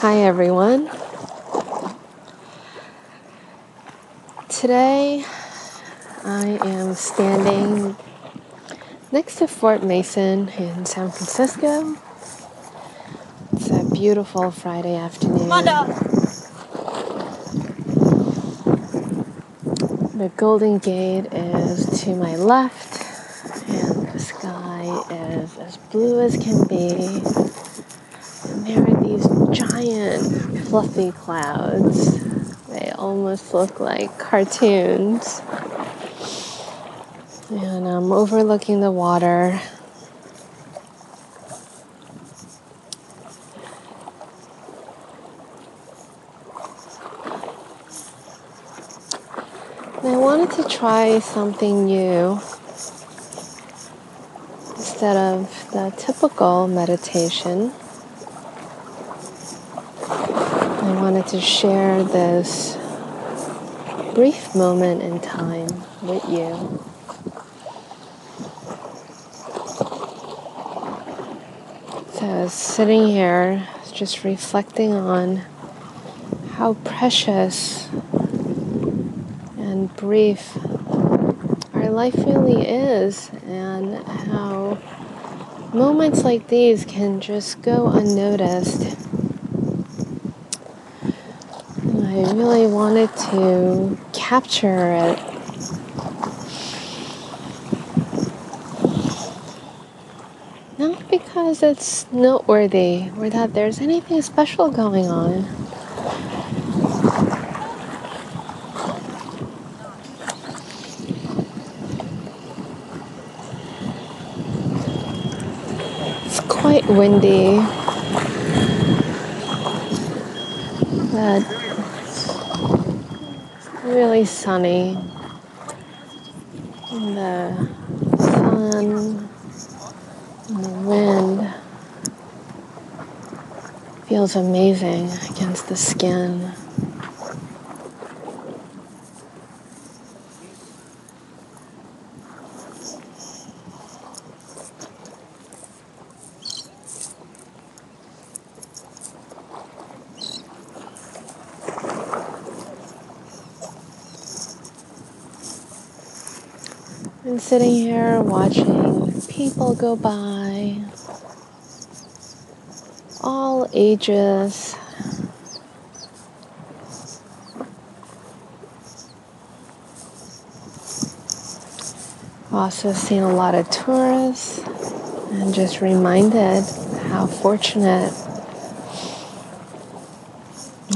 Hi, everyone. Today I am standing next to Fort Mason in San Francisco. It's a beautiful Friday afternoon. The Golden Gate is to my left, and the sky is as blue as can be. And there are these giant, fluffy clouds. They almost look like cartoons. And I'm overlooking the water. I wanted to try something new instead of the typical meditation. I wanted to share this brief moment in time with you. So sitting here just reflecting on how precious and brief our life really is, and how moments like these can just go unnoticed. I really wanted to capture it. Not because it's noteworthy or that there's anything special going on. It's quite windy. But really sunny. And the sun and the wind feels amazing against the skin. Sitting here watching people go by, all ages. Also, seen a lot of tourists and just reminded how fortunate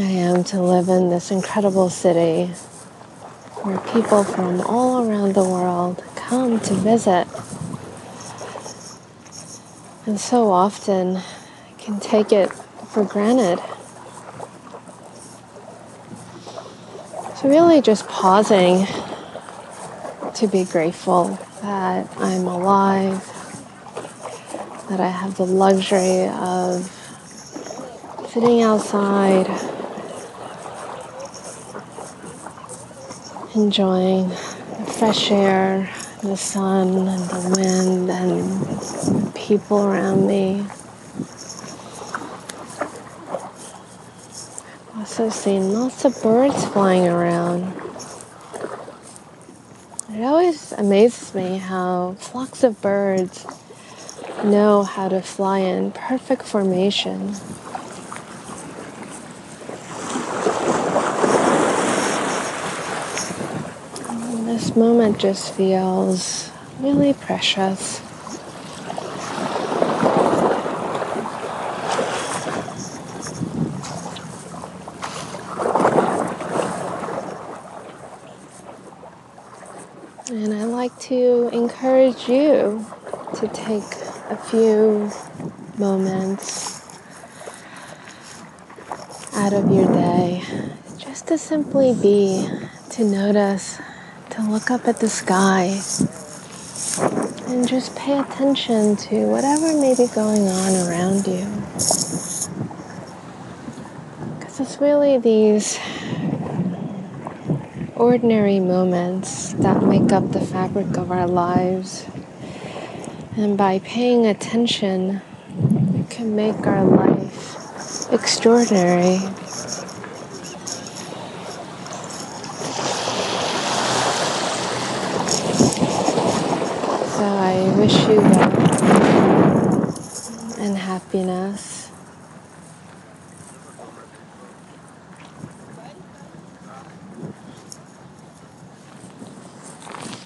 I am to live in this incredible city where people from all around the world come to visit. And so often can take it for granted. So, really, just pausing to be grateful that I'm alive, that I have the luxury of sitting outside, enjoying the fresh air, the sun, and the wind, and the people around me. I've also, seen lots of birds flying around. It always amazes me how flocks of birds know how to fly in perfect formation. And this moment just feels really precious. And I like to encourage you to take a few moments out of your day just to simply be, to notice, to look up at the sky and just pay attention to whatever may be going on around you. Because it's really these ordinary moments that make up the fabric of our lives. And by paying attention, it can make our life extraordinary. So I wish you well and happiness